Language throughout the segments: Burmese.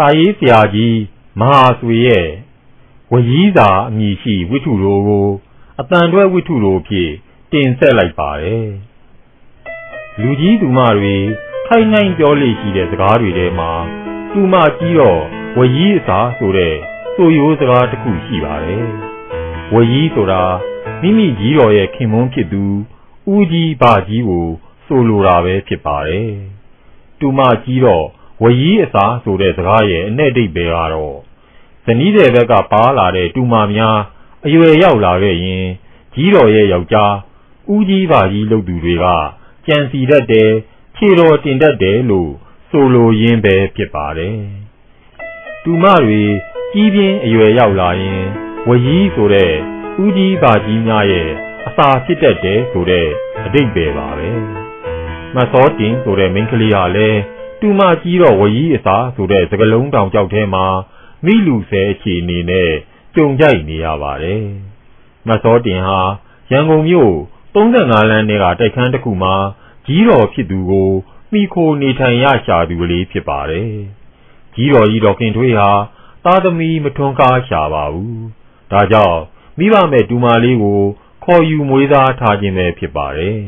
စာရေးဆရာကြီးမဟာဆွေရဲ့ဝကြီးစာအမည်ရှိဝိထုတော်ကိုအတန်တွဲဝိထုတော်ဖြင့်တင်ဆက်လိုက်ပါတယ်လူကြီးသူမတွေခိုင်နိုင်ပြောလေရှိတဲ့စကားတွေထဲမှာသူမကြီးတော့ဝကြီးအစာဆိုတဲ့ဆိုရိုးစကားတစ်ခုရှိပါတယ်ဝကြီးဆိုတာမိမိကြီးတော်ရဲ့ခင်မွန်းဖြစ်သူဦးကြီးဘာကြီးကိုဆိုလိုတာပဲဖြစ်ပါတယ်တူမကြီးတော့ ဝကြီးအစာဆိုတဲ့စကားရဲ့အ내ဒိတ်ပဲကတော့ဇနီးတဲ့ဘက်ကပါလာတဲ့တူမများအရွယ်ရောက်လာခဲ့ရင်ကြီးတော်ရဲ့ယောက်ျားဦးကြီးပါကြီးလုပ်သူတွေကကြံစီတတ်တယ်ခြေတော်တင်တတ်တယ်လို့ဆိုလိုရင်းပဲဖြစ်ပါတယ်တူမတွေကြီးပြင်းအရွယ်ရောက်လာရင်ဝကြီးဆိုတဲ့ဦးကြီးပါကြီးများရဲ့အစာဖြစ်တတ်တယ်ဆိုတဲ့အတိတ်ပဲပါပဲမစောတင်ဆိုတဲ့မိန်းကလေးဟာလည်း တူမကြီးတော့ဝကြီးအစာဆိုတဲ့စကလုံးတောင်ကြောက်ထဲမှာမိလူဆဲအခြေအနေနဲ့ကြုံကြိုက်နေရပါတယ်မစောတင်ဟာရန်ကုန်မြို့35လမ်းထဲကတိုက်ခန်းတစ်ခုမှာကြီးတော်ဖြစ်သူကိုမိခိုနေထိုင်ရရှာသူကလေးဖြစ်ပါတယ်ကြီးတော်ကြီးတော်ခင်ထွေးဟာသားသမီးမထွန်းကားရှာပါဘူးဒါကြောင့်မိဘမဲ့ဒူမာလေးကိုခေါ်ယူမွေးစားထားခြင်းပဲဖြစ်ပါတယ်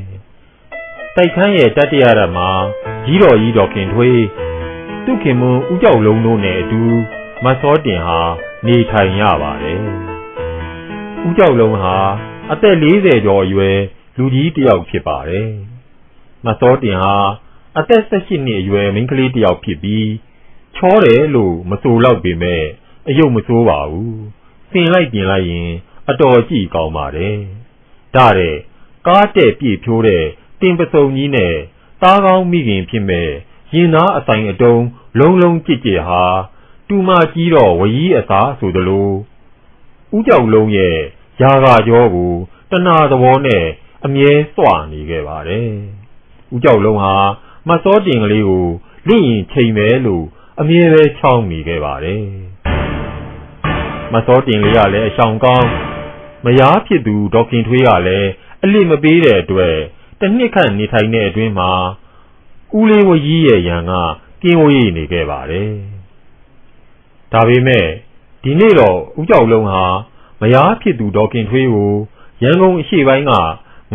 တိုက်ခန်းရဲ့တတရရမှာ ကြီးတော်ကြီးတော်ခင်ထွေးသူခင်မွန်းဦးကြောက်လုံးတို့နဲ့အတူမစောတင်ဟာနေထိုင်ရပါတယ်။ဦးကြောက်လုံးဟာအသက်40ကျော်အရွယ်လူကြီးတစ်ယောက်ဖြစ်ပါတယ်။မစောတင်ဟာအသက်18နှစ်အရွယ်မိန်းကလေးတစ်ယောက်ဖြစ်ပြီးချောတယ်လို့မဆိုတော့ပေမဲ့အယုတ်မဆိုးပါဘူး။ဆင်လိုက်ပြင်လိုက်ရင် အတော်ကြည့်ကောင်းပါတယ်။ဒါတဲ့ကားတဲ့ပြည့်ဖြိုးတဲ့တင်ပစုံကြီးနဲ့ သားကောင်းမိခင်ဖြစ်မဲ့ရင်သားအဆိုင်အတုံးလုံးလုံးကြစ်ကြစ်ဟာတူမကြီးတော့ဝကြီးအစာဆိုသလိုဥကြောက်လုံးရဲ့ຢာကကြောကိုတဏှာသဘောနဲ့အမြဲစွနေခဲ့ပါတယ်။ဥကြောက်လုံးဟာမစောတင်ကလေးကိုလိရင်ချိန်မဲလို့အမြဲပဲချောင်းမိခဲ့ပါတယ်။မစောတင်လေးကလည်းအဆောင်ကောင်းမယားဖြစ်သူဒေါခင်ထွေးကလည်းအလစ်မပေးတဲ့အတွက် တနှစ်ခန့်နေထိုင်တဲ့အတွင်းမှာဦးလေးဝကြီးရဲ့ရန်ကကင်းဝေးနေခဲ့ပါတယ်။ဒါပေမဲ့ဒီနေ့တော့ဦးကြောက်လုံးဟာမယားဖြစ်သူဒေါခင်ထွေးကိုရန်ကုန်အရှိပိုင်းက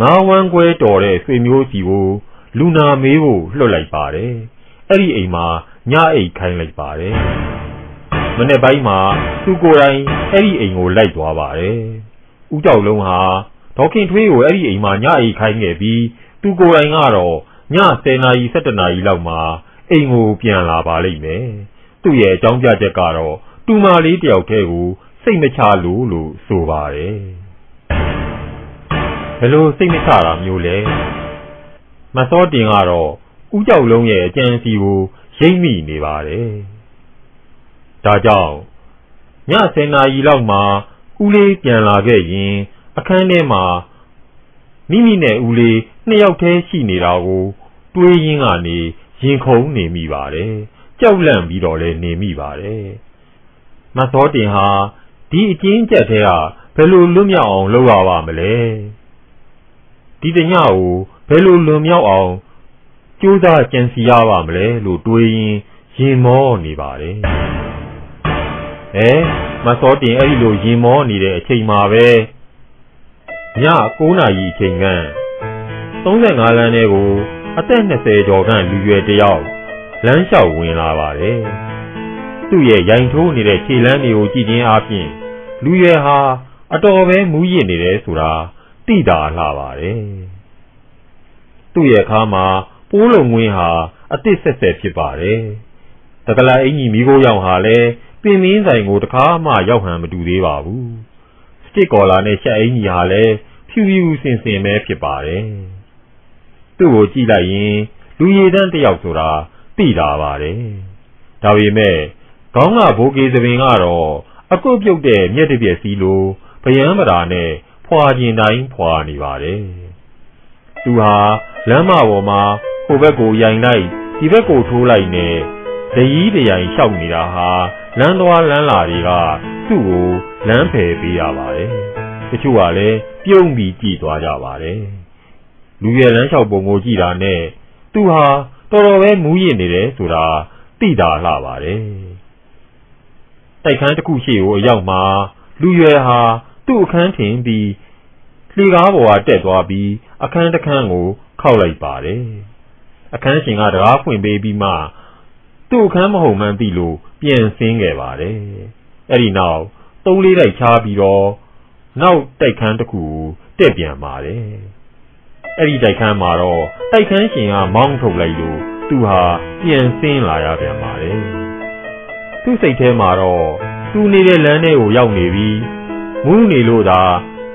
ငါးဝမ်းကွဲတော်တဲ့ဆွေမျိုးစီကိုလူနာမေးဖို့လွှတ်လိုက်ပါတယ်။အဲ့ဒီအိမ်မှာညအိတ်ခိုင်းလိုက်ပါတယ်။မနေ့ပိုင်းမှာသူကိုယ်တိုင်အဲ့ဒီအိမ်ကိုလိုက်သွားပါတယ်။ဦးကြောက်လုံးဟာ ဒေါခင်ထွေးကိုအဲ့ဒီအိမ်မှာညအိတ်ခိုင်းခဲ့ပြီးသူကိုယ်တိုင်ကတော့ည10နာရီ17နာရီလောက်မှာအိမ်ကိုပြန်လာပါလိမ့်မယ်။သူ့ရဲ့အကြောင်းပြချက်ကတော့တူမာလေးတယောက်တည်းကိုစိတ်မချလို့လို့ဆိုပါတယ်ဘယ်လိုစိတ်မချတာမျိုးလဲမစောတင်ကတော့ဥကြောက်လုံးရဲ့အကြံစီကိုရိပ်မိနေပါတယ်ဒါကြောင့်ည10နာရီလောက်မှာဦးလေးပြန်လာခဲ့ရင် အခန်းထဲမှာမိမိနဲ့ဦးလေးနှစ်ယောက်တည်းရှိနေတာကို တွေးရင်းကနေရင်ခုန်နေမိပါတယ်ကြောက်လန့်ပြီးတော့လည်းနေမိပါတယ်မသောတင်ဟာဒီအကျဉ်းချက်ထဲကဘယ်လိုလွတ်မြောက်အောင်လုပ်ရပါမလဲဒီတညကိုဘယ်လိုလွန်မြောက်အောင်ကြိုးစားကြံစီရပါမလဲလို့တွေးရင်ရင်မောနေပါတယ်အဲမစောတင်အဲ့ဒီလိုရင်မောနေတဲ့အချိန်မှာပဲ ည9နာရီအချိန်က35လမ်းထဲကိုအသက်20ကျော်ခန့်လူရွယ်တယောက်လမ်းလျှောက်ဝင်လာပါတယ်။သူ့ရဲ့ရိုင်ထိုးနေတဲ့ခြေလမ်းတွေကိုကြည့်ခြင်းအပြင်လူရွယ်ဟာအတော်ပဲမူးယစ်နေတယ်ဆိုတာသိတာလှပါတယ်။သူ့ရဲ့ခါမှာပိုးလုံငွင်းဟာအသစ်ဆက်ဆက်ဖြစ်ပါတယ်။တကလာအင်ကြီးမိခိုးရောင်ဟာလည်းပင်မင်းဆိုင်ကိုတခါမှရောက်ဟန်မတူသေးပါဘူး။စတစ်ကော်လာနဲ့ရှက်အင်ကြီးဟာလည်း ဖြူဖြူစင်စင်ပဲဖြစ်ပါတယ်။သူ့ကိုကြည့်လိုက်ရင်လူရည်တန်းတယောက်ဆိုတာသိတာပါတယ်။ဒါပေမဲ့ခေါင်းကဘိုးကေသပင်ကတော့အကုတ်ပြုတ်တဲ့မြက်တပြက်စီလိုဗယံမရာနဲ့ဖွာကျင်တိုင်းဖွာနေပါတယ်။သူဟာလမ်းမပေါ်မှာဟိုဘက်ကိုရိုင်လိုက်ဒီဘက်ကိုထိုးလိုက်နဲ့တကြီးတရိုင်လျှောက်နေတာဟာလမ်းသွားလမ်းလာတွေကသူ့ကိုလမ်းဖယ်ပေးရပါတယ်။ တချို့ကလည်းပြုံးပြီးကြည်သွားကြပါတယ်။လူရဲ့လမ်းလျှောက်ပုံကိုကြည့်တာနဲ့သူဟာတော်တော်ပဲမူးယစ်နေတယ်ဆိုတာသိတာလှပါတယ်တိုက်ခန်းတစ်ခုရှိကိုအရောက်မှာလူရွယ်ဟာသူ့အခန်းထင်ပြီးလှေကားပေါ်ကတက်သွားပြီးအခန်းတစ်ခန်းကိုခောက်လိုက်ပါတယ်အခန်းရှင်ကတကားဖွင့်ပေးပြီးမှသူ့အခန်းမဟုတ်မှန်းသိလို့ပြန်ဆင်းခဲ့ပါတယ်အဲ့ဒီနောက်သုံးလေးတိုက်ချားပြီးတော့ နောက်တိုက်ခန်းတစ်ခုတက်ပြန်ပါတယ်အဲ့ဒီတိုက်ခန်းမှာတော့တိုက်ခန်းရှင်ကမောင်းထုတ်လိုက်လို့သူဟာပြန်ဆင်းလာရပြန်ပါတယ်သူ့စိတ်ထဲမှာတော့သူနေတဲ့လမ်းထဲကိုရောက်နေပြီးမူးနေလို့သာ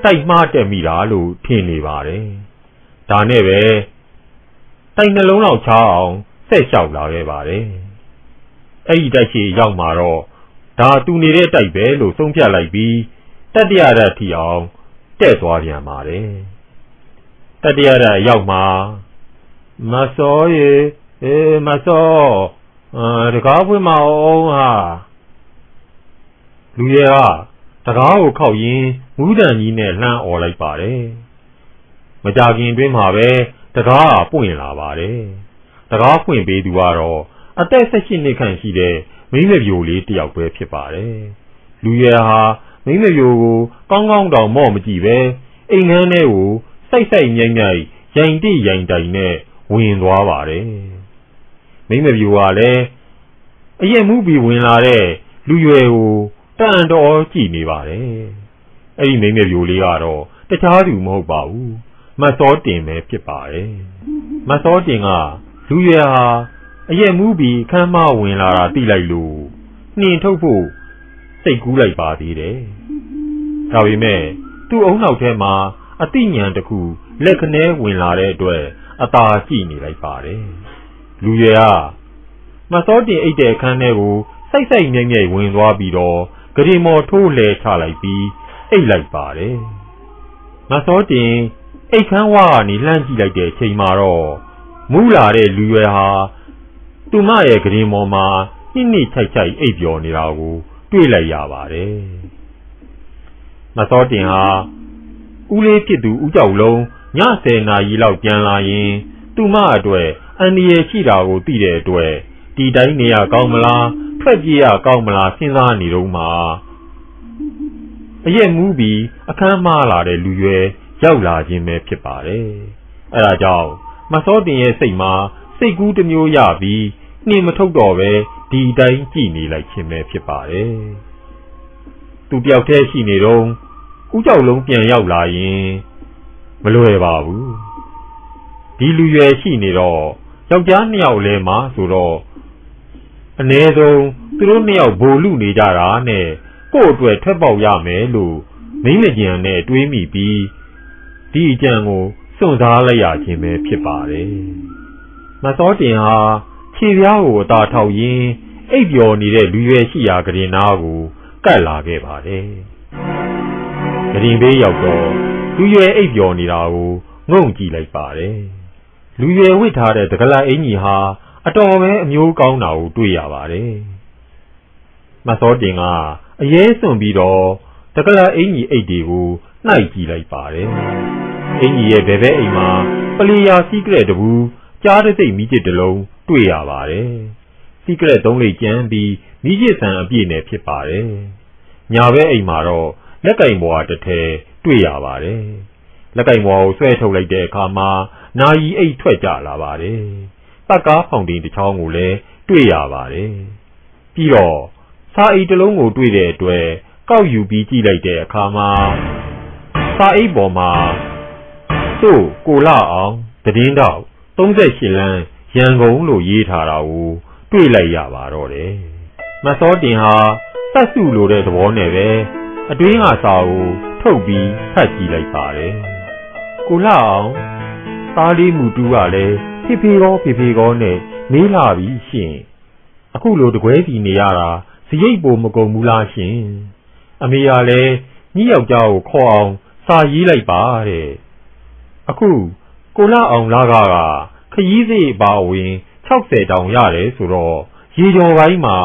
တိုက်မှားတက်မိတာလို့ထင်နေပါတယ်ဒါနဲ့ပဲတိုက်နှလုံးလောက်ချအောင်ဆက်လျှောက်လာခဲ့ပါတယ်အဲ့ဒီတိုက်ရှိရောက်မှာတော့ဒါသူနေတဲ့တိုက်ပဲလို့ဆုံးဖြတ်လိုက်ပြီး တတရရထီအောင်တဲ့သွားပြန်ပါတယ်တတရရရောက်မှာမစောရေအေးမစောအာတကားဖွင့်မအောင်ဟာလူရဲကတကားကိုခောက်ရင်းမူးတန်ကြီးနဲ့လှမ်းអော်လိုက်ပါတယ်မကြခင်အတွင်းမှာပဲတကားပွင့်လာပါတယ်တကားပွင့်ပေးသူကတော့အသက်16နှစ်ခန့်ရှိတဲ့မိမပြိုလေးတယောက်ပဲဖြစ်ပါတယ်လူရဲဟာ မိမပြိုကိုကောင်းကောင်းတောင်မော့မကြည့်ပဲအိမ်ငန်းထဲကိုစိုက်စိုက်မြိုင်မြိုင်ရိုင်တိရိုင်တိုင်နဲ့ဝင်သွားပါတယ်မိမပြိုကလည်းအရက်မှုပြီးဝင်လာတဲ့လူရွယ်ကိုတန်တော်ကြည့်နေပါတယ်အဲ့ဒီမိမပြိုလေးကတော့တခြားသူမဟုတ်ပါဘူးမတ်စောတင်ပဲဖြစ်ပါတယ်မတ်စောတင်ကလူရွယ်ဟာအရက်မှုပြီးခမ်းမဝင်လာတာသိလိုက်လို့နှင်ထုတ်ဖို့ စိတ်ကူးလိုက်ပါသေးတယ်ဒါပေမဲ့သူ့အုံနောက်ထဲမှာအတိညာတခုလက်ခနဲဝင်လာတဲ့အတွက်အသာကြည့်နေလိုက်ပါတယ်လူရွယ်ကမစောတင်အိတ်တဲ့အခန်းထဲကိုစိုက်စိုက်မြိုင်မြိုင်ဝင်သွားပြီးတော့ဂရီမော်ထိုးလဲချလိုက်ပြီးအိတ်လိုက်ပါတယ်မစောတင်အိတ်ခမ်းဝါကနေလှမ်းကြည့်လိုက်တဲ့အချိန်မှာတော့မူးလာတဲ့လူရွယ်ဟာသူမရဲ့ဂရင်မော်မှာနှိမ့်နှိမ့်ချိုက်ချိုက်အိပ်ပျော်နေတာကို တွေ့လိုက်ရပါတယ်မစောတင်ဟာဦးလေးဖြစ်သူဦးကြောက်လုံးည10နာရီလောက်ပြန်လာရင် သူမအတွက်အန္တရာယ်ရှိတာကိုသိတဲ့အတွက်ဒီတိုင်းနေရကောင်းမလားထွက်ပြေးရကောင်းမလားစဉ်းစားနေတော့မှအရက်မူးပြီးအခန်းမှားလာတဲ့လူရွယ်ရောက်လာခြင်းပဲဖြစ်ပါတယ်အဲဒါကြောင့်မစောတင်ရဲ့စိတ်မှာစိတ်ကူးတစ်မျိုးရပြီး နှင်မထုတ်တော့ပဲဒီတိုင်းကြည်နေလိုက်ခြင်းပဲဖြစ်ပါတယ်သူတယောက်တည်းရှိနေတော့ဦးကြောက်လုံးပြန်ရောက်လာရင်မလွယ်ပါဘူးဒီလူရွယ်ရှိနေတော့ယောက်ျားနှစ်ယောက်လဲမှာဆိုတော့အ ਨੇ ဆုံးသူတို့နှစ်ယောက်ဘိုလ်လူနေကြတာနဲ့ကို့အတွက်ထွက်ပေါက်ရမယ်လို့မိမကြံနဲ့တွေးမိပြီးဒီအကြံကိုစွန့်စားလိုက်ရခြင်းပဲဖြစ်ပါတယ်မစောတင်ဟာ ခြေပြားကိုအသာထောက်ရင်းအိပ်ပျော်နေတဲ့လူရွယ်ရှိရာကရင်နာကိုကတ်လာခဲ့ပါတယ်ကရင်ဘေးရောက်တော့လူရွယ်အိပ်ပျော်နေတာကိုငုံကြည့်လိုက်ပါတယ်လူရွယ်ဝစ်ထားတဲ့တကလအင်ကြီးဟာအတော်ပဲအမျိုးကောင်းတာကိုတွေ့ရပါတယ်မစောတင်ကအရေးစွန်ပြီးတော့တကလအင်ကြီးအိတ်တွေကိုနှိုက်ကြည့်လိုက်ပါတယ်အင်ကြီးရဲ့ဘဲဘဲအိမ်မှာပလီယာစီးကရက်တဘူးကြားတဲ့စိတ်မိကျစ်တလုံး တွေ့ရပါတယ်စီးကရက်သုံးလေးကျန်းပြီးမိကျစ်ဆန်အပြည့်နဲ့ဖြစ်ပါတယ်ညာဘဲအိမ်မှာတော့လက်ကင်ဘွားတစ်ထည်တွေ့ရပါတယ်လက်ကင်ဘွားကိုဆွဲထုတ်လိုက်တဲ့အခါမှာနာယီအိတ်ထွက်ကြလာပါတယ်ပတ်ကားဖောင်တင်တစ်ချောင်းကိုလည်းတွေ့ရပါတယ်ပြီးတော့စာအိတ်တစ်လုံးကိုတွေ့တဲ့အတွက်ကောက်ယူပြီးကြည့်လိုက်တဲ့အခါမှာစာအိတ်ပေါ်မှာသို့ကိုလာအောင်တည်င်းတော့38လမ်း ရန်ကုန်လို့ရေးထားတာကိုတွေ့လိုက်ရပါတော့တယ်မစောတင်ဟာစက်စုလိုတဲ့သဘောနဲ့ပဲအတွင်းကစာကိုထုတ်ပြီးဖတ်ကြည့်လိုက်ပါတယ်ကိုလာအောင်သားလေးမူတူးကလည်းဖေဖေကောဖေဖေကောနဲ့မေးလာပြီရှင်အခုလိုတကွဲစီနေရတာစရိတ်ပိုမကုန်ဘူးလားရှင်အမေကလည်းညီယောက်ျားကိုခေါ်အောင်စာရေးလိုက်ပါတဲ့အခုကိုလာအောင်လာကက ခရီးစိတ်ပါဝင်60တောင်ရတယ်ဆိုတော့ရေကျော်ပိုင်းမှာ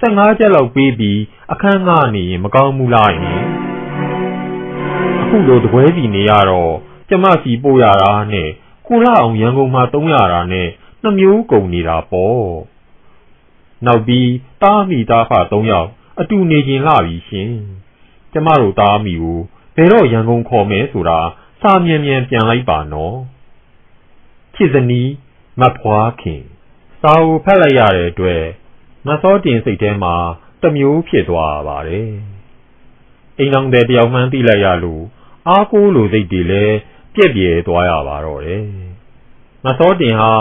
15ချက်လောက်ပေးပြီးအခန်းကနေရင်မကောင်းဘူးလားယင်အခုလိုတပွဲစီနေရတော့ကျမစီပို့ရတာနဲ့ကိုလာအောင်ရန်ကုန်မှာ300တာနဲ့နှမျိုးကုန်နေတာပေါ့နောက်ပြီးတားမိသားဖ3ယောက်အတူနေခြင်းလှပြီရှင်ကျမတို့သားမိကိုဘယ်တော့ရန်ကုန်ခေါ်မယ်ဆိုတာစာမြန်မြန်ပြန်လိုက်ပါနော် ချစ်စနီးမဖွားခင်စာအုပ်ဖတ်လိုက်ရတဲ့အတွက်မစောတင်စိတ်ထဲမှာတမျိုးဖြစ်သွားပါတယ်အိမ်တော်တဲ့တယောက်မှန်းသိလိုက်ရလို့အားကိုးလိုစိတ်တွေလည်းပြက်ပြဲသွားရပါတော့တယ်မစောတင်ဟာ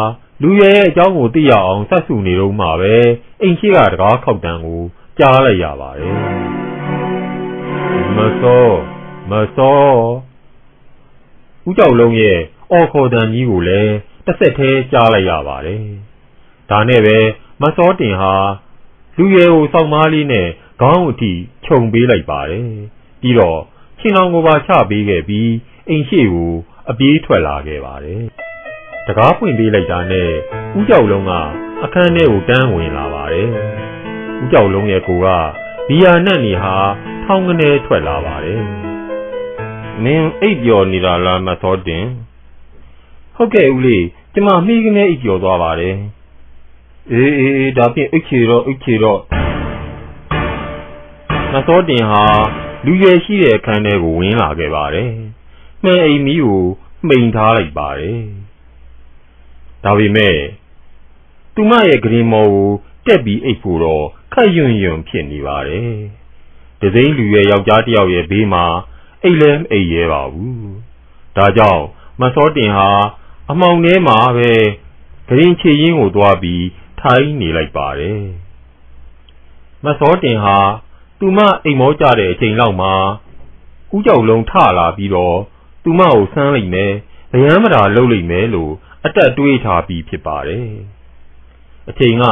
လူရဲရဲ့အကြောင်းကိုသိရအောင်ဆက်စုနေတော့မှပဲအိမ်ရှိကတကားခောက်တန်းကိုကြားလိုက်ရပါတယ်မစောမစောဦးကြောက်လုံးရဲ့ အော်ခေါ်တန်ကြီးကိုလည်းတစ်ဆက်သေးကြားလိုက်ရပါတယ်ဒါနဲ့ပဲမစောတင်ဟာလူရဲကိုစောက်မားလေးနဲ့ခေါင်းအထိခြုံပေးလိုက်ပါတယ်ပြီးတော့ချင်းအောင်ကိုပါချပေးခဲ့ပြီးအိမ်ရှိကိုအပြေးထွက်လာခဲ့ပါတယ်တကားဖွင့်ပေးလိုက်တာနဲ့ဦးကြောက်လုံးကအခန်းထဲကိုတန်းဝင်လာပါတယ်ဦးကြောက်လုံးရဲ့ကိုကဘီယာနတ်နေဟာထောင်းကနေထွက်လာပါတယ်မင်းအိပ်ပျော်နေတာလားမသောတင် ဟုတ်ကဲ့ဦးလေးကျမမိကနေအိပ်ပျော်သွားပါတယ်အေးအေးအေးဒါဖြင့်အိတ်ချေတော့အိတ်ချေတော့မသောတင်ဟာလူရွယ်ရှိတဲ့အခန်းထဲကိုဝင်လာခဲ့ပါတယ်မှန်အိမ်မီးကိုမှိန်ထားလိုက်ပါတယ်ဒါပေမဲ့သူမရဲ့ဂရင်မော်ကိုတက်ပြီးအိတ်ဖို့တော့ခက်ယွံ့ယွံ့ဖြစ်နေပါတယ်။ဒသိန်းလူရဲ့ယောက်ျားတစ်ယောက်ရဲ့ဘေးမှာအိတ်လည်းအိတ်ရဲပါဘူး။ဒါကြောင့်မစောတင်ဟာ အမောင်ထဲမှာပဲဂရင်ချေရင်းကိုသွားပြီးထိုင်းနေလိုက်ပါတယ်။မစောတင်ဟာသူမအိမ်မောကြတဲ့အချိန်လောက်မှာဦးကြောက်လုံးထလာပြီးတော့သူမကိုဆန်းလိုက်မယ်။ဗျမ်းမတာလှုပ်လိုက်မယ်လို့အတက်တွေးထားပြီးဖြစ်ပါတယ်။အချိန်က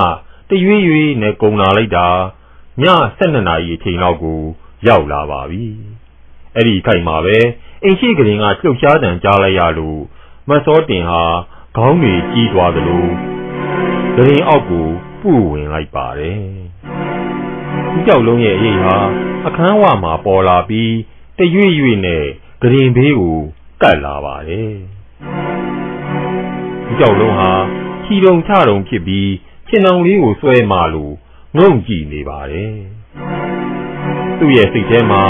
တရွေ့ရွေ့နဲ့ကုံလာလိုက်တာည7နာရီအချိန်လောက်ကိုရောက်လာပါပြီ။အဲ့ဒီခိုက်မှာပဲအိမ်ရှိကလေးကလှုပ်ရှားတံကြားလိုက်ရလို့ မစောတင်ဟာခေါင်းတွေကြီးသွားသလိုဂရင်အောက်ကိုပူဝင်လိုက်ပါတယ်။ဦးကြောက်လုံးရဲ့အရေးဟာအခန်းဝမှာပေါ်လာပြီးတရွေ့ရွေ့နဲ့ဂရင်ဘေးကိုကတ်လာပါတယ်။ဦးကြောက်လုံးဟာခြီတုံချတုံဖြစ်ပြီးခြေနှောင်လေးကိုဆွဲမှလို့ငုံကြည့်နေပါတယ်။သူ့ရဲ့စိတ်ထဲမှာ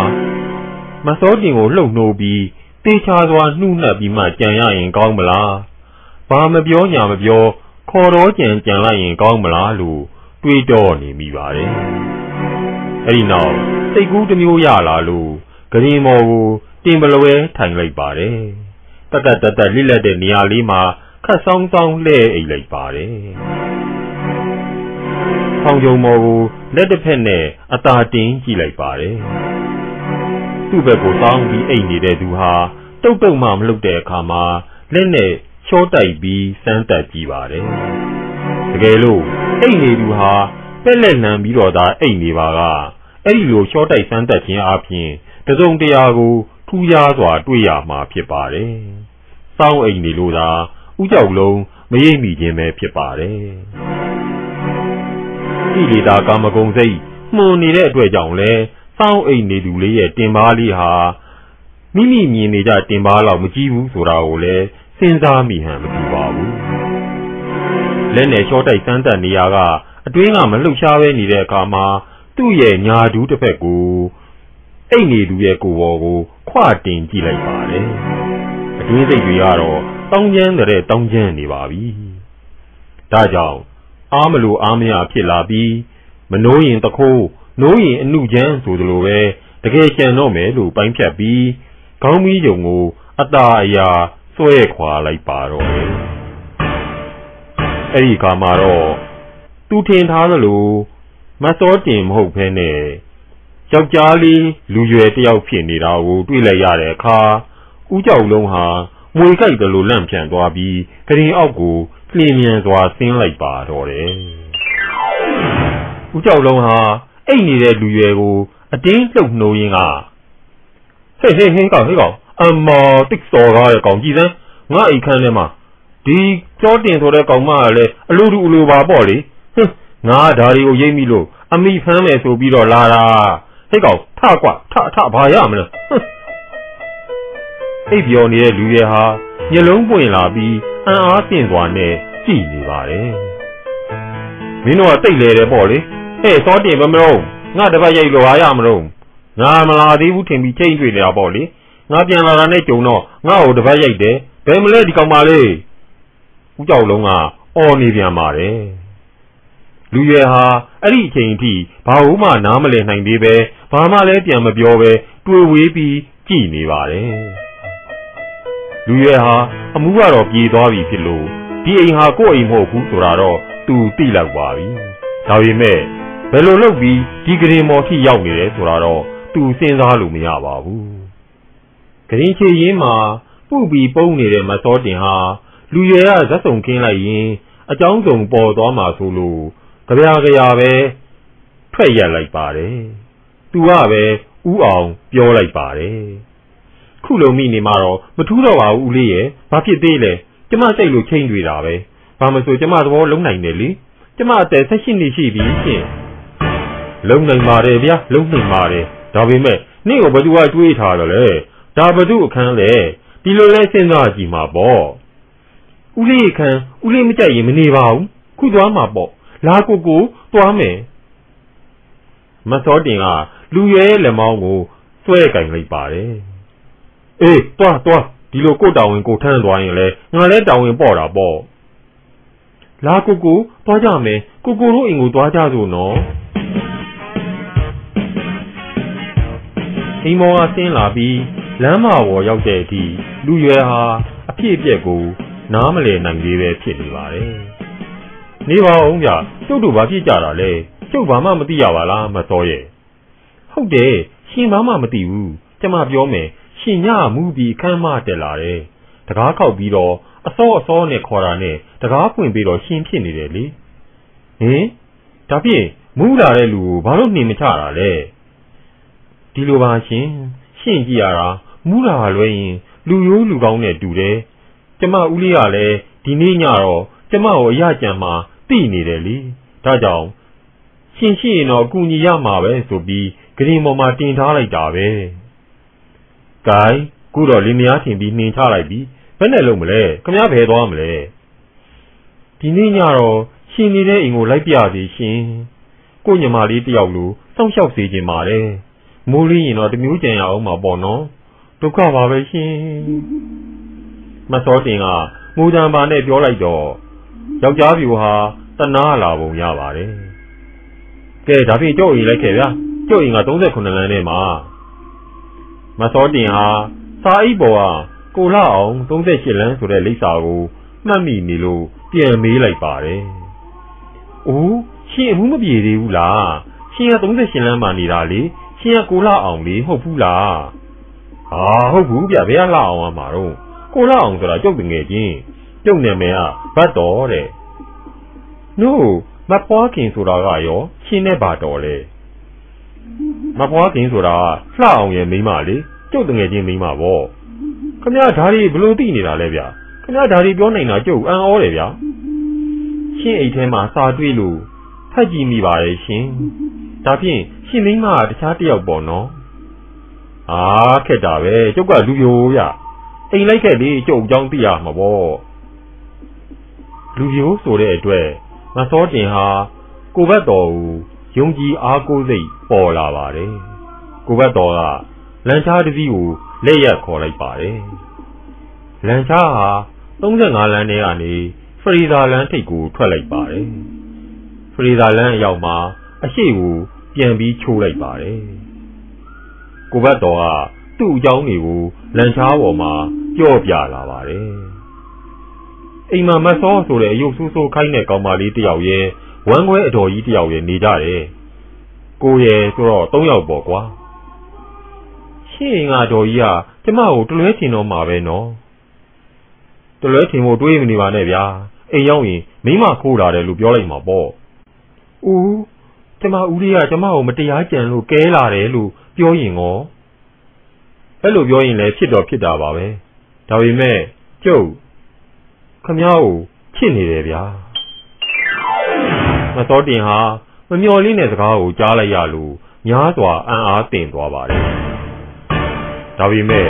မစောတင်ကိုလှုပ်နှိုးပြီး တေချာစွာနှုတ်နှက်ပြီးမှကြံရရင်ကောင်းမလား။ဘာမပြောညာမပြော ခေါ်တော့ကြံကြံလိုက်ရင်ကောင်းမလားလို့တွေးတောနေမိပါတယ်။အဲဒီနောက်စိတ်ကူးတစ်မျိုးရလာလို့ဂရင်မော်ကိုတင်ပလွဲထိုင်လိုက်ပါတယ်။တတ်တတ်တတ်လိလက်တဲ့နေရာလေးမှာခတ်ဆောင်ဆောင်လှဲအိတ်လိုက်ပါတယ်။ဖောင်ကြုံမော်ကိုလက်တစ်ဖက်နဲ့အသာတင်းကြည့်လိုက်ပါတယ်။ သူ့ဘက်ကိုတောင်းပြီးအိတ်နေတဲ့သူဟာတုတ်တုတ်မှမလုပ်တဲ့အခါမှာလက်နဲ့ချောတိုက်ပြီးစမ်းတက်ကြည့်ပါတယ်။တကယ်လို့အိတ်နေသူဟာပက်လက်လန်ပြီးတော့သာအိတ်နေပါကအဲ့ဒီလိုချောတိုက်စမ်းတက်ခြင်းအပြင်တစုံတရာကိုထူးခြားစွာတွေ့ရမှာဖြစ်ပါတယ်။စောင်းအိတ်နေလို့သာဥကြောက်လုံးမရိပ်မိခြင်းပဲဖြစ်ပါတယ်။ဤလေတာကာမဂုဏ်စိတ်မှုန်နေတဲ့အတွက်ကြောင့်လဲ စောင်းအိတ်နေသူလေးရဲ့တင်ပါးလေးဟာမိမိမြင်နေကြတင်ပါးလောက်မကြည့်ဘူးဆိုတာကိုလည်းစဉ်းစားမိဟန်မတူပါဘူးလက်နဲ့ရှော့တိုက်စမ်းတက်နေရကအတွင်းကမလှုပ်ရှားပဲနေတဲ့အခါမှာသူ့ရဲ့ညာဒူးတစ်ဖက်ကိုအိတ်နေသူရဲ့ကိုယ်ပေါ်ကိုခွတင်ကြည့်လိုက်ပါတယ်အတွင်းစိတ်တွေကတော့တောင်းကျမ်းတဲ့တောင်းကျမ်းနေပါပြီဒါကြောင့်အားမလို့အားမရဖြစ်လာပြီးမနှိုးရင်တခိုး နိုးရင်အနုချမ်းဆိုသလိုပဲတကယ်ကြံတော့မယ်လို့ပိုင်းဖြတ်ပြီးခေါင်းမီးကြုံကိုအตาအရာဆွဲခွာလိုက်ပါတော့တယ်အဲ့ဒီခါမှာတော့သူထင်ထားသလိုမစောတင်မဟုတ်ဘဲနဲ့ယောက်ျားလေးလူရွယ်တယောက်ဖြစ်နေတာကိုတွေ့လိုက်ရတဲ့အခါဦးကြောက်လုံးဟာမွေကြိုက်တယ်လို့လန့်ပြန်သွားပြီးကရင်အောက်ကိုလျင်မြန်စွာဆင်းလိုက်ပါတော့တယ်ဦးကြောက်လုံးဟာ အိတ်နေတဲ့လူရွယ်ကိုအတင်းလှုပ်နှိုးရင်းကဟေးဟေးဟေးကောင်ဟေးကောင်အမော်တစ်စော်ကားရဲ့ကောင်ကြည့်စမ်းငါအိတ်ခမ်းထဲမှာဒီကြောတင်ဆိုတဲ့ကောင်မကလည်းအလိုတူအလိုပါပေါ့လေဟင်းငါဒါတွေကိုရိပ်မိလို့အမိဖမ်းမယ်ဆိုပြီးတော့လာတာဟဲ့ကောင်ထကွာထထဘာရမလဲအိပ်ပြောနေတဲ့လူရဲ့ဟာမျက်လုံးပွင့်လာပြီးအံ့အားသင့်စွာနဲ့ကြည့်နေပါတယ်မင်းတို့ကတိတ်လေတယ်ပေါ့လေ ဟဲ့စောတင်မမလို့ငါတပတ်ရိုက်လို့ဟာရမလို့ငါမလာသေးဘူးထင်ပြီးချိန်တွေ့နေတာပေါ့လေငါပြန်လာတာနဲ့ကြုံတော့ငါ့ကိုတပတ်ရိုက်တယ်ဘယ်မလဲဒီကောင်မလေးဦးကြောက်လုံးကအော်နေပြန်ပါတယ်လူရွယ်ဟာအဲ့ဒီအချိန်အထိဘာလို့မှနားမလည်နိုင်သေးပဲဘာမှလည်းပြန်မပြောပဲတွေ့ဝေးပြီးကြည်နေပါတယ်လူရွယ်ဟာအမှုကတော့ပြေးသွားပြီဖြစ်လို့ဒီအိမ်ဟာကိုယ့်အိမ်မဟုတ်ဘူးဆိုတာတော့သူသိလောက်ပါပြီဒါပေမဲ့ ဘယ်လိုလုပ်ပြီးဒီကရင်မော်ထိရောက်နေတယ်ဆိုတာတော့သူစဉ်းစားလို့မရပါဘူးကရင်ချေရင်းမှာပုပြီးပုံနေတဲ့မစောတင်ဟာလူရွယ်ကဇက်စုံခင်းလိုက်ရင်အကြောင်းစုံပေါ်သွားမှာဆိုလို့ကြပြာကြရာပဲထွက်ရက်လိုက်ပါတယ်သူကပဲဥအောင်ပြောလိုက်ပါတယ်ခုလုံမိနေမှာတော့မထူးတော့ပါဘူးဦးလေးရဲ့ဘာဖြစ်သေးလဲကျမစိတ်လို့ချိန်တွေ့တာပဲဘာမဆိုကျမသဘောလုံးနိုင်တယ်လေကျမအသက်16နှစ်ရှိပြီရှင် လုံနိုင်ပါတယ်ဗျာလုံနိုင်ပါတယ်ဒါပေမဲ့နေ့ကိုဘသူကတွေးထားတယ်လေဒါဘသူအခန်းလဲဒီလိုလဲစဉ်းစားကြည့်မှာပေါ့ဦးလေးအခန်းဦးလေးမကြိုက်ရင်မနေပါဘူးခုသွားမှာပေါ့လာကိုကိုသွားမယ်မစောတင်ကလူရဲလက်မောင်းကိုဆွဲကင်လိုက်ပါတယ်အေးသွားသွားဒီလိုကိုတောင်ဝင်ကိုထမ်းသွားရင်လဲငါလဲတောင်ဝင်ပေါ့တာပေါ့လာကိုကိုသွားကြမယ်ကိုကိုတို့အိမ်ကိုသွားကြစို့နော် အိမ်မောကဆင်းလာပြီးလမ်းမပေါ်ရောက်တဲ့အထိလူရွယ်ဟာအဖြစ်အပျက်ကိုနားမလည်နိုင်သေးပဲဖြစ်နေပါတယ်နေပါအောင်ဗျကျုပ်တို့ဘာဖြစ်ကြတာလဲကျုပ်ဘာမှမသိရပါလားမစောရဲ့ဟုတ်တယ်ရှင်ဘာမှမသိဘူးကျမပြောမယ်ရှင်ညမူးပြီးခမ်းမတက်လာတယ်တကားခောက်ပြီးတော့အစောအစောနဲ့ခေါ်တာနဲ့တကားဖွင့်ပြီးတော့ရှင်ဖြစ်နေတယ်လေဟင်ဒါဖြင့်မူးလာတဲ့လူကိုဘာလို့နှင်မချတာလဲ ဒီလိုပါရှင်ရှင့်ကြည့်ရတာမူးလာလွဲရင်လူရိုးလူကောင်းနဲ့တူတယ်ကျမဦးလေးကလည်းဒီနေ့ညတော့ကျမကိုအရကြံမှာတိနေတယ်လေဒါကြောင့်ရှင်ရှိရင်တော့အကူညီရမှာပဲဆိုပြီးဂရင်ပေါ်မှာတင်ထားလိုက်တာပဲ။ဂိုင်းခုတော့လင်းမယားထင်ပြီးနှင်ချလိုက်ပြီဘယ်နဲ့လုံးမလဲခမရဘယ်သွားမလဲဒီနေ့ညတော့ရှင်နေတဲ့အိမ်ကိုလိုက်ပြစီရှင်ကိုညမလေးတယောက်လိုစောင့်ရှောက်စေခြင်းပါတ ယ်မိုးလေးရင်တော့တမျိုးကြံရအောင်မှာပေါ့နော်ဒုက္ခပါပဲရှင်မစောတင်ကမူတံပါနဲ့ပြောလိုက်တော့ယောက်ျားပြူဟာတနာလာပုံရပါတယ်ကဲဒါဖြင့်ကြောက်ရင်လိုက်ခဲ့ဗျာကြောက်ရင်က38လမ်းထဲမှာမစောတင်ဟာစာအိပ်ပေါ်ကကိုလှအောင်38လမ်းဆိုတဲ့လိပ်စာကိုမှတ်မိနေလို့ပြန်မေးလိုက်ပါတယ်။အိုးရှင်အမှုမပြေသေးဘူးလား။ရှင်က38လမ်းမှာနေတာလေ။ ရှင်ကကိုလှအောင်လေဟုတ်ဘူးလား။ဟာဟုတ်ဘူးဗျဘယ်ကလှအောင်မှာတော့ကိုလှအောင်ဆိုတာကျုပ်တငယ်ချင်းကျုပ်နာမည်ကဘတ်တော်တဲ့။နို့မပွားခင်ဆိုတာကရောရှင်နဲ့ဘာတော်လဲ။မပွားခင်ဆိုတာလှအောင်ရဲ့မိန်းမလေကျုပ်တငယ်ချင်းမိန်းမပေါ့။ခမရဓာရီဘလို့သိနေတာလဲဗျာခမရဓာရီပြောနေတာကျုပ်အံ့ဩတယ်ဗျာရှင်းအိတ်ထဲမှာစာတွေ့လို့ဖတ်ကြည့်မိပါရဲ့ရှင်ဒါဖြင့် ရှင်မိမကတခြားတယောက်ပေါ့နော်အာခက်တာပဲကျုပ်ကလူယိုဗျအိမ်လိုက်ခဲ့လေကျုပ်အကြောင်းသိရမှာပေါ့လူယိုဆိုတဲ့အတွက်မစောတင်ဟာကိုဘတ်တော်ကိုယုံကြည်အားကိုးစိတ်ပေါ်လာပါတယ်ကိုဘတ်တော်ကလန်ချားတစ်စီးကိုလက်ရက်ခေါ်လိုက်ပါတယ်။လန်ချားဟာ35လမ်းထဲကနေဖရီဒါလမ်းထိပ်ကိုထွက်လိုက်ပါတယ်။ဖရီဒါလမ်းအရောက်မှာအရှိကို ပြန်ပြီးချိုးလိုက်ပါတယ်။ကိုဘတ်တော်ကသူ့အကြောင်းတွေကိုလန်ချားပေါ်မှာကြော့ပြလာပါတယ်။အိမ်မှာမဆောဆိုတဲ့အယုတ်ဆိုးဆိုးခိုင်းတဲ့ကောင်မလေးတယောက်ရဲ့ဝမ်းခွဲအတော်ကြီးတယောက်ရဲ့နေကြတယ်။ကိုရဲ့ဆိုတော့၃ယောက်ပေါ့ကွာ။ရှင့်ငါတော်ကြီးကကျမကိုတလွဲထင်တော့မှာပဲနော်တလွဲထင်ဖို့တွေးမနေပါနဲ့ဗျာအိမ်ရောက်ရင်မိမခိုးလာတယ်လို့ပြောလိုက်မှာပေါ့ဦး ကျမဦးလေးကကျမကိုမတရားကြံလို့ကဲလာတယ်လို့ပြောရင်ရောအဲ့လိုပြောရင်လည်းဖြစ်တော့ဖြစ်တာပါပဲဒါပေမဲ့ကျုပ်ခမ ्या ကိုချစ်နေတယ်ဗျာမစောတင်ဟာမမျော်လင့်တဲ့စကားကိုကြားလိုက်ရလို့များစွာအံ့အားသင့်သွားပါတယ်ဒါပေမဲ့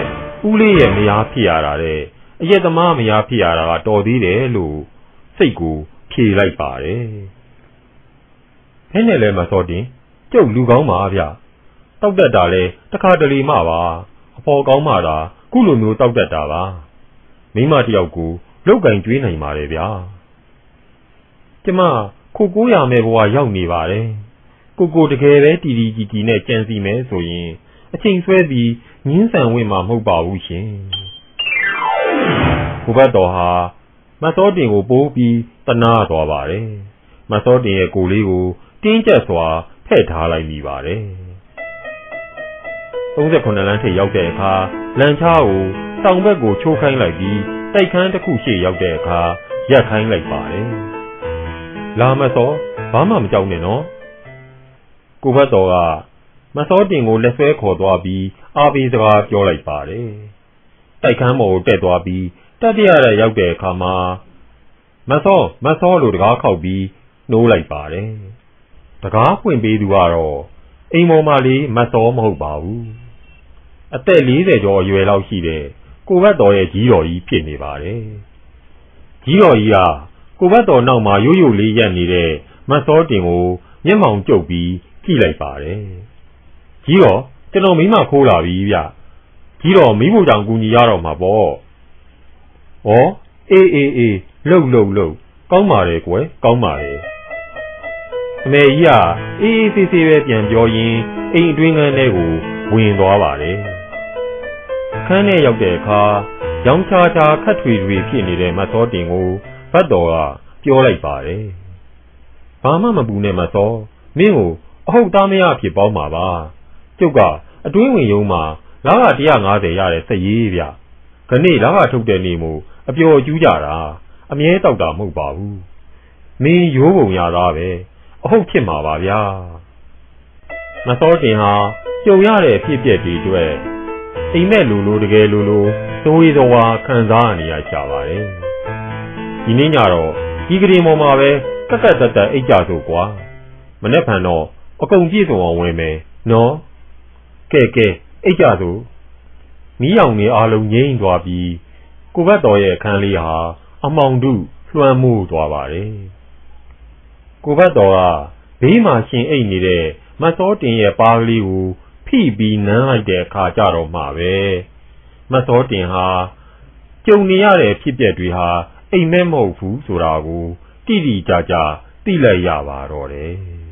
ဦးလေးရဲ့မယားဖြစ်ရတာတဲ့အရက်သမားမယားဖြစ်ရတာကတော်သေးတယ်လို့စိတ်ကိုဖြေလိုက်ပါတယ်။ ဖဲနဲ့လည်းမစောတင်တကျုပ်လူကောင်းပါဗျတောက်တက်တာလဲတခါတလေမှပါအဖော်ကောင်းမှတာခုလိုမျိုးတောက်တက်တာပါမိမတယောက်ကိုလောက်ကင်ကျွေးနိုင်ပါတယ်ဗျာကျမခိုကိုးရမယ်ဘဝရောက်နေပါတယ်ကိုကိုတကယ်ပဲတီတီကြည်ကြည်နဲ့ကြံစီမယ်ဆိုရင်အချိန်ဆွဲပြီးငင်းဆန်ဝင်မှာမဟုတ်ပါဘူးရှင်ကိုဘတ်တော်ဟာမတ်စောတင်ကိုပိုးပြီးတနာသွားပါတယ်မတ်စောတင်ရဲ့ကိုလေးကို တင်းကျပ်စွာဖဲ့ထားလိုက်မိပါတယ်38လမ်းထိပ်ရောက်တဲ့အခါလန်ချားကိုတောင်ဘက်ကိုချိုးခိုင်းလိုက်ပြီးတိုက်ခန်းတစ်ခုရှေ့ရောက်တဲ့အခါရက်ခိုင်းလိုက်ပါတယ်လာမစောဘာမှမကြောက်နဲ့နော်ကိုဘတ်တော်ကမစောတင်ကိုလက်ဆွဲခေါ်သွားပြီးအာဘီစကားပြောလိုက်ပါတယ်တိုက်ခန်းပေါ်ကိုတက်သွားပြီးတတိယရရောက်တဲ့အခါမှာမစောမစောလို့တကားခောက်ပြီးနှိုးလိုက်ပါတယ် တကားဖွင့်ပေးသူကတော့အိမ်ပေါ်မှာလေးမစောမဟုတ်ပါဘူးအသက်40ကျော်အရွယ်လောက်ရှိတဲ့ကိုဘတ်တော်ရဲ့ကြီးတော်ကြီးဖြစ်နေပါတယ်ကြီးတော်ကြီးကကိုဘတ်တော်နောက်မှာရိုးရိုးလေးရက်နေတဲ့မစောတင်ကိုမျက်မှောင်ကျုပ်ပြီးကြည့်လိုက်ပါတယ်ကြီးတော်ကျွန်တော်မိမခိုးလာပြီဗျကြီးတော်မိဖို့တောင်ကူညီရတော့မှာပေါ့ဩအေးအေးအေးလှုပ်လှုပ်လှုပ်ကောင်းပါတယ်ကွယ်ကောင်းပါတယ် အမေကြီးကအေးအေးဆေးဆေးပဲပြန်ပြောရင်းအိမ်အတွင်းခန်းထဲကိုဝင်သွားပါတယ်ခန်းထဲရောက်တဲ့အခါရောင်ချာချာခတ်ထွေထွေဖြစ်နေတဲ့မသောတင်ကိုဘတ်တော်ကပြောလိုက်ပါတယ်ဘာမှမပူနဲ့မသောမင်းကိုအဟုတ်သားမရဖြစ်ပေါင်းပါပါကျုပ်ကအတွင်းဝင်ရုံးမှာလာက150ရတဲ့စက်ရေးဗျခဏလာကထုတ်တဲ့နေမို့အပျော်ကျူးကြတာအမြဲတောက်တာမဟုတ်ပါဘူးမင်းရိုးပုံရသားပဲ အဟုတ်ဖြစ်မှာပါဗျာမစောတင်ဟာကြုံရတဲ့ဖြစ်ပျက်တွေအတွက်အိမ်မက်လူလိုတကယ်လူလိုသဝေသဝါခံစားနေရကြပါတယ်ဒီနေ့ညတော့ဒီကလေးမော်မှာပဲကက်ကက်တက်တက်အိတ်ကြဆိုကွာမနေ့ဖန်တော့အကုန်ပြည့်စုံအောင်ဝင်မယ်နော်ကဲကဲအိတ်ကြဆိုမီးရောင်နေအားလုံးငြိမ့်သွားပြီးကိုဘတ်တော်ရဲ့အခန်းလေးဟာအမောင်တုလွှမ်းမိုးသွားပါတယ် ကိုဘတ်တော်ကဘေးမှာရှင်အိတ်နေတဲ့မစောတင်ရဲ့ပါးကလေးကိုဖိပြီးနမ်းလိုက်တဲ့အခါကြတော့မှပဲမစောတင်ဟာကြုံနေရတဲ့ဖြစ်ပျက်တွေဟာအိမ်မက်မဟုတ်ဘူးဆိုတာကိုတိတိကျကျသိလိုက်ရပါတော့တယ်